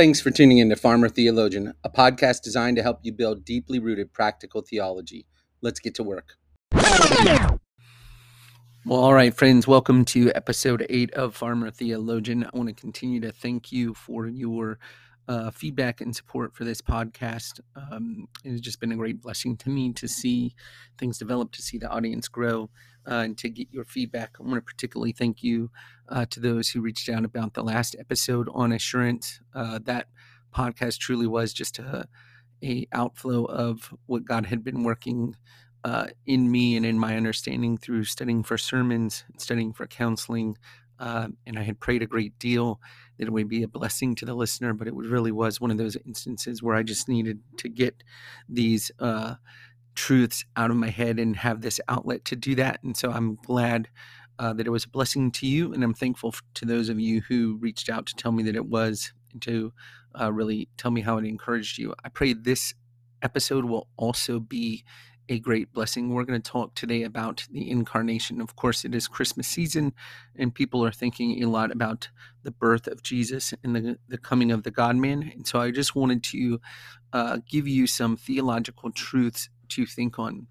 Thanks for tuning in to Farmer Theologian, a podcast designed to help you build deeply rooted practical theology. Let's get to work. Well, all right, friends, welcome to episode eight of Farmer Theologian. I want to continue to thank you for your uh, feedback and support for this podcast. Um, it has just been a great blessing to me to see things develop, to see the audience grow, uh, and to get your feedback. I want to particularly thank you uh, to those who reached out about the last episode on assurance. Uh, that podcast truly was just a, a outflow of what God had been working uh, in me and in my understanding through studying for sermons, studying for counseling, uh, and I had prayed a great deal that it would be a blessing to the listener, but it really was one of those instances where I just needed to get these uh, truths out of my head and have this outlet to do that. And so I'm glad uh, that it was a blessing to you, and I'm thankful to those of you who reached out to tell me that it was, to uh, really tell me how it encouraged you. I pray this episode will also be a great blessing. We're going to talk today about the incarnation. Of course, it is Christmas season, and people are thinking a lot about the birth of Jesus and the, the coming of the God man. And so I just wanted to uh, give you some theological truths to think on.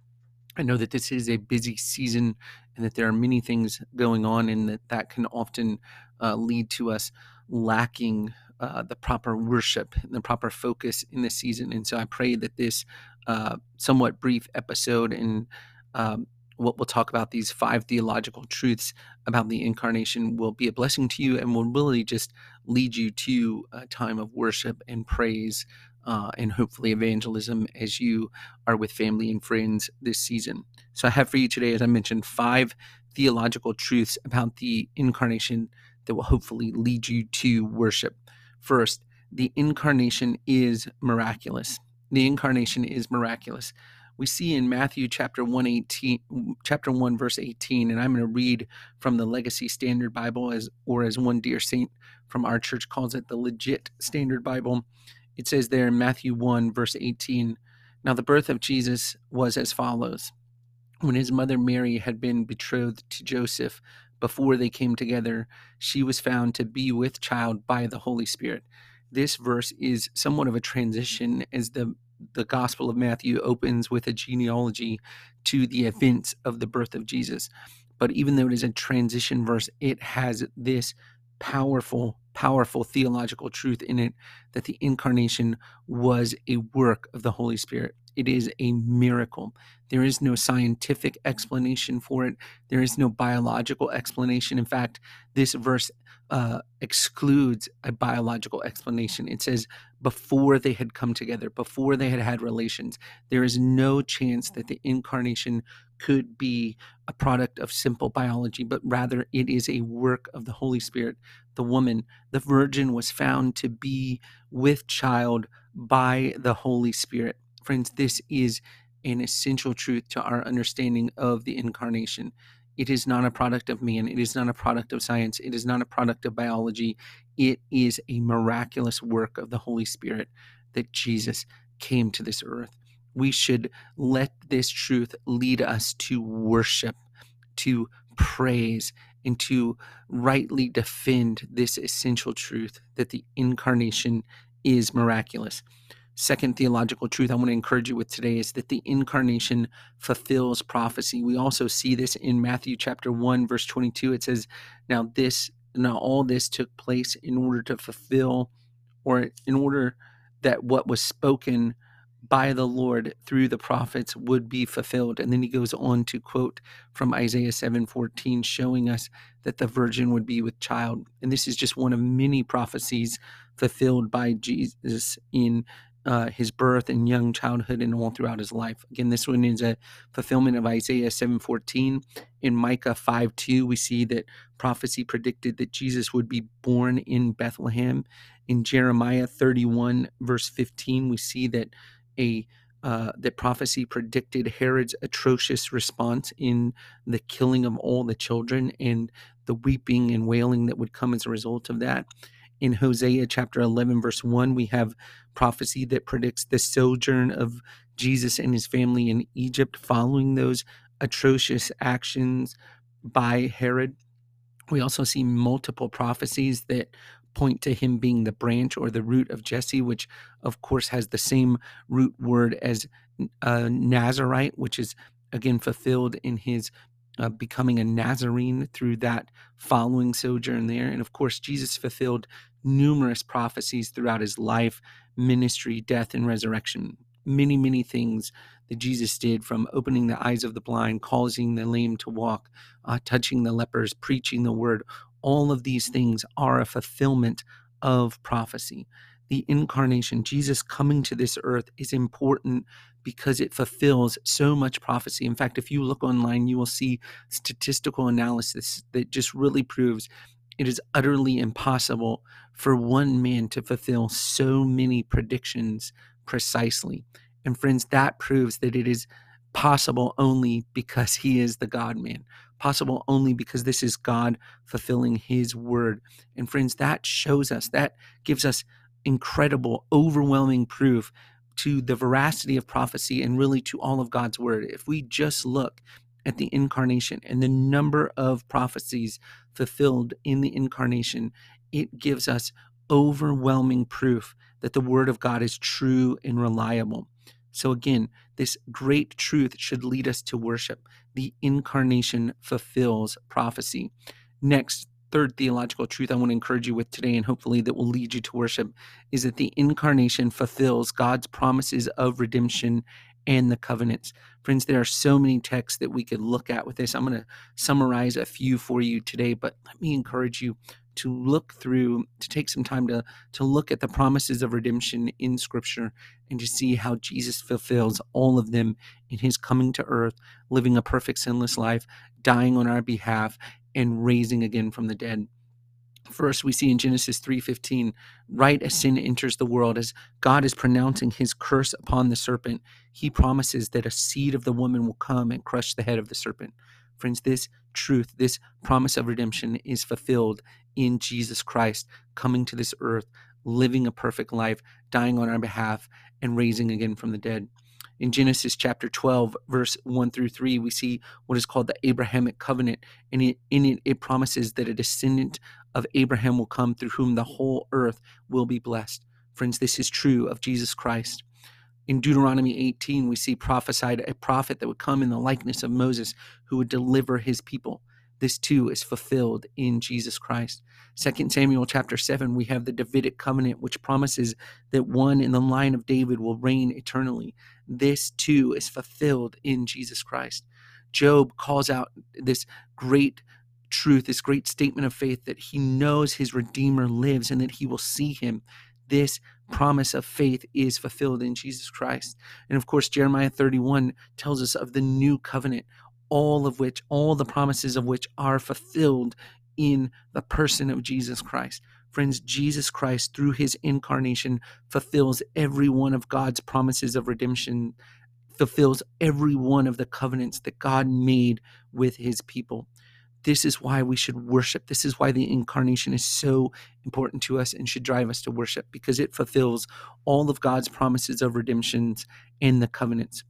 I know that this is a busy season and that there are many things going on, and that that can often uh, lead to us lacking uh, the proper worship and the proper focus in this season. And so I pray that this uh, somewhat brief episode and um, what we'll talk about these five theological truths about the incarnation will be a blessing to you and will really just lead you to a time of worship and praise uh, and hopefully evangelism as you are with family and friends this season. So I have for you today, as I mentioned, five theological truths about the incarnation that will hopefully lead you to worship. First, the incarnation is miraculous. The incarnation is miraculous. We see in Matthew chapter 1 18, chapter 1 verse 18 and I'm going to read from the Legacy Standard Bible as or as one dear saint from our church calls it the legit Standard Bible. It says there in Matthew 1 verse 18, now the birth of Jesus was as follows. When his mother Mary had been betrothed to Joseph, before they came together, she was found to be with child by the Holy Spirit. This verse is somewhat of a transition as the the Gospel of Matthew opens with a genealogy to the events of the birth of Jesus. But even though it is a transition verse, it has this powerful, powerful theological truth in it that the incarnation was a work of the Holy Spirit. It is a miracle. There is no scientific explanation for it. There is no biological explanation. In fact, this verse uh, excludes a biological explanation. It says before they had come together, before they had had relations, there is no chance that the incarnation could be a product of simple biology, but rather it is a work of the Holy Spirit. The woman, the virgin, was found to be with child by the Holy Spirit. Friends, this is an essential truth to our understanding of the incarnation. It is not a product of man. It is not a product of science. It is not a product of biology. It is a miraculous work of the Holy Spirit that Jesus came to this earth. We should let this truth lead us to worship, to praise, and to rightly defend this essential truth that the incarnation is miraculous. Second theological truth I want to encourage you with today is that the incarnation fulfills prophecy. We also see this in Matthew chapter 1 verse 22. It says, "Now this now all this took place in order to fulfill or in order that what was spoken by the Lord through the prophets would be fulfilled. And then he goes on to quote from Isaiah 7:14 showing us that the virgin would be with child. And this is just one of many prophecies fulfilled by Jesus in uh, his birth and young childhood and all throughout his life. Again, this one is a fulfillment of Isaiah 7:14. In Micah 5:2, we see that prophecy predicted that Jesus would be born in Bethlehem. In Jeremiah 31 verse 15, we see that a uh, that prophecy predicted Herod's atrocious response in the killing of all the children and the weeping and wailing that would come as a result of that in Hosea chapter 11, verse 1, we have prophecy that predicts the sojourn of Jesus and his family in Egypt following those atrocious actions by Herod. We also see multiple prophecies that point to him being the branch or the root of Jesse, which of course has the same root word as uh, Nazarite, which is again fulfilled in his uh, becoming a Nazarene through that following sojourn there. And of course, Jesus fulfilled numerous prophecies throughout his life, ministry, death, and resurrection. Many, many things that Jesus did from opening the eyes of the blind, causing the lame to walk, uh, touching the lepers, preaching the word. All of these things are a fulfillment of prophecy. The incarnation, Jesus coming to this earth, is important because it fulfills so much prophecy. In fact, if you look online, you will see statistical analysis that just really proves it is utterly impossible for one man to fulfill so many predictions precisely. And friends, that proves that it is possible only because he is the God man, possible only because this is God fulfilling his word. And friends, that shows us, that gives us incredible, overwhelming proof to the veracity of prophecy and really to all of God's word. If we just look at the incarnation and the number of prophecies fulfilled in the incarnation, it gives us overwhelming proof that the word of God is true and reliable. So, again, this great truth should lead us to worship. The incarnation fulfills prophecy. Next, third theological truth I want to encourage you with today, and hopefully that will lead you to worship, is that the incarnation fulfills God's promises of redemption and the covenants. Friends, there are so many texts that we could look at with this. I'm going to summarize a few for you today, but let me encourage you to look through, to take some time to, to look at the promises of redemption in Scripture and to see how Jesus fulfills all of them in his coming to earth, living a perfect, sinless life, dying on our behalf, and raising again from the dead. First, we see in Genesis 3:15, right as sin enters the world, as God is pronouncing his curse upon the serpent, he promises that a seed of the woman will come and crush the head of the serpent. Friends, this truth, this promise of redemption is fulfilled in Jesus Christ coming to this earth, living a perfect life, dying on our behalf, and raising again from the dead in Genesis chapter 12, verse 1 through 3, we see what is called the Abrahamic covenant. And in it, it promises that a descendant of Abraham will come through whom the whole earth will be blessed. Friends, this is true of Jesus Christ. In Deuteronomy 18, we see prophesied a prophet that would come in the likeness of Moses who would deliver his people. This too is fulfilled in Jesus Christ. 2 Samuel chapter 7, we have the Davidic covenant, which promises that one in the line of David will reign eternally. This too is fulfilled in Jesus Christ. Job calls out this great truth, this great statement of faith that he knows his Redeemer lives and that he will see him. This promise of faith is fulfilled in Jesus Christ. And of course, Jeremiah 31 tells us of the new covenant, all of which, all the promises of which are fulfilled in the person of Jesus Christ. Friends, Jesus Christ, through his incarnation, fulfills every one of God's promises of redemption, fulfills every one of the covenants that God made with his people. This is why we should worship. This is why the incarnation is so important to us and should drive us to worship because it fulfills all of God's promises of redemptions and the covenants.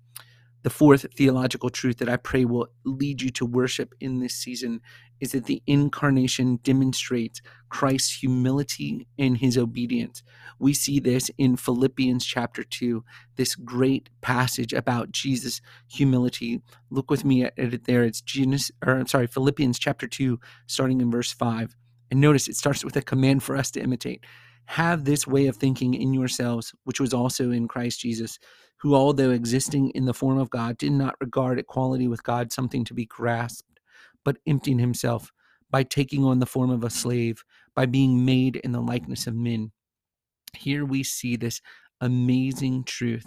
The fourth theological truth that I pray will lead you to worship in this season is that the incarnation demonstrates Christ's humility and his obedience. We see this in Philippians chapter 2, this great passage about Jesus' humility. Look with me at it there. It's Genesis, or I'm sorry, Philippians chapter 2, starting in verse 5. And notice it starts with a command for us to imitate. Have this way of thinking in yourselves, which was also in Christ Jesus who, although existing in the form of God, did not regard equality with God something to be grasped, but emptied himself by taking on the form of a slave, by being made in the likeness of men. Here we see this amazing truth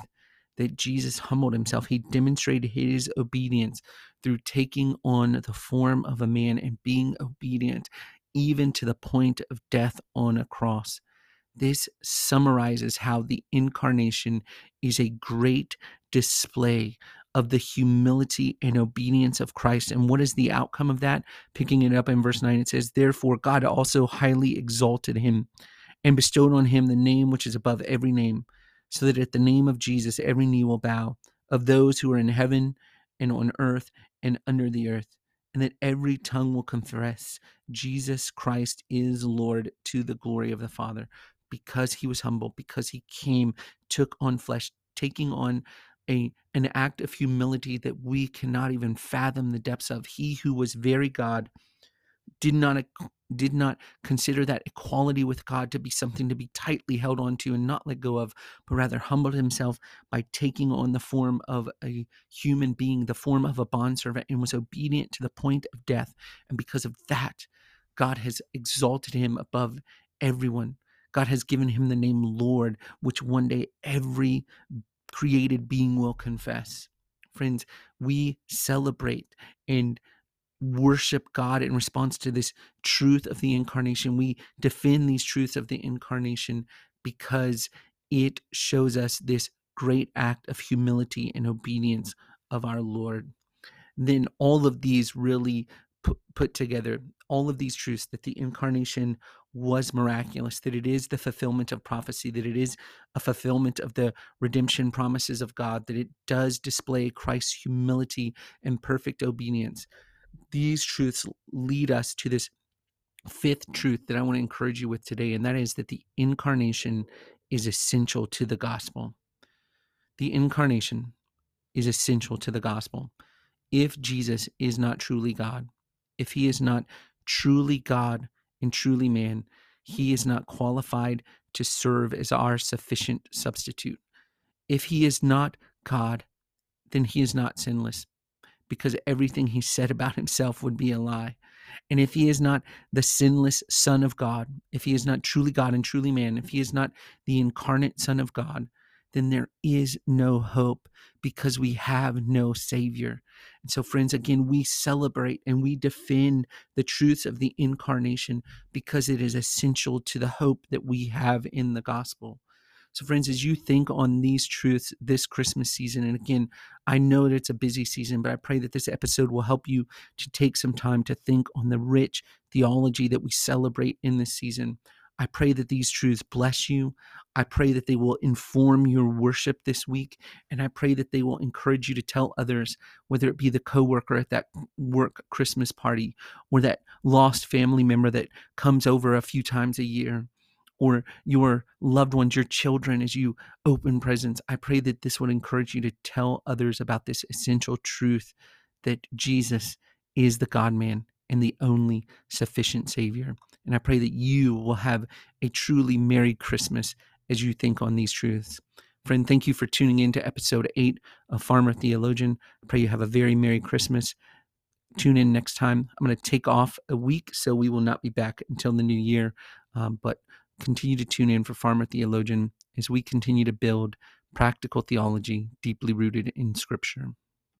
that Jesus humbled himself. He demonstrated his obedience through taking on the form of a man and being obedient even to the point of death on a cross. This summarizes how the incarnation is a great display of the humility and obedience of Christ. And what is the outcome of that? Picking it up in verse 9, it says, Therefore, God also highly exalted him and bestowed on him the name which is above every name, so that at the name of Jesus every knee will bow, of those who are in heaven and on earth and under the earth, and that every tongue will confess Jesus Christ is Lord to the glory of the Father because he was humble, because he came, took on flesh, taking on a an act of humility that we cannot even fathom the depths of. He who was very God did not did not consider that equality with God to be something to be tightly held onto and not let go of, but rather humbled himself by taking on the form of a human being, the form of a bondservant, and was obedient to the point of death. And because of that, God has exalted him above everyone. God has given him the name Lord, which one day every created being will confess. Friends, we celebrate and worship God in response to this truth of the incarnation. We defend these truths of the incarnation because it shows us this great act of humility and obedience of our Lord. Then all of these really put, put together, all of these truths that the incarnation was miraculous, that it is the fulfillment of prophecy, that it is a fulfillment of the redemption promises of God, that it does display Christ's humility and perfect obedience these truths lead us to this fifth truth that I want to encourage you with today, and that is that the incarnation is essential to the gospel. The incarnation is essential to the gospel. If Jesus is not truly God, if he is not truly God and truly man, he is not qualified to serve as our sufficient substitute. If he is not God, then he is not sinless because everything he said about himself would be a lie. And if he is not the sinless Son of God, if he is not truly God and truly man, if he is not the incarnate Son of God, then there is no hope because we have no Savior. And so, friends, again, we celebrate and we defend the truths of the incarnation because it is essential to the hope that we have in the gospel. So, friends, as you think on these truths this Christmas season, and again, I know that it's a busy season, but I pray that this episode will help you to take some time to think on the rich theology that we celebrate in this season. I pray that these truths bless you. I pray that they will inform your worship this week. And I pray that they will encourage you to tell others, whether it be the coworker at that work Christmas party or that lost family member that comes over a few times a year or your loved ones, your children, as you open presents. I pray that this would encourage you to tell others about this essential truth that Jesus is the God man and the only sufficient Savior. And I pray that you will have a truly Merry Christmas as you think on these truths. Friend, thank you for tuning in to episode eight of Farmer Theologian. I pray you have a very Merry Christmas. Tune in next time. I'm going to take off a week, so we will not be back until the new year. Um, but continue to tune in for Farmer Theologian as we continue to build practical theology deeply rooted in Scripture.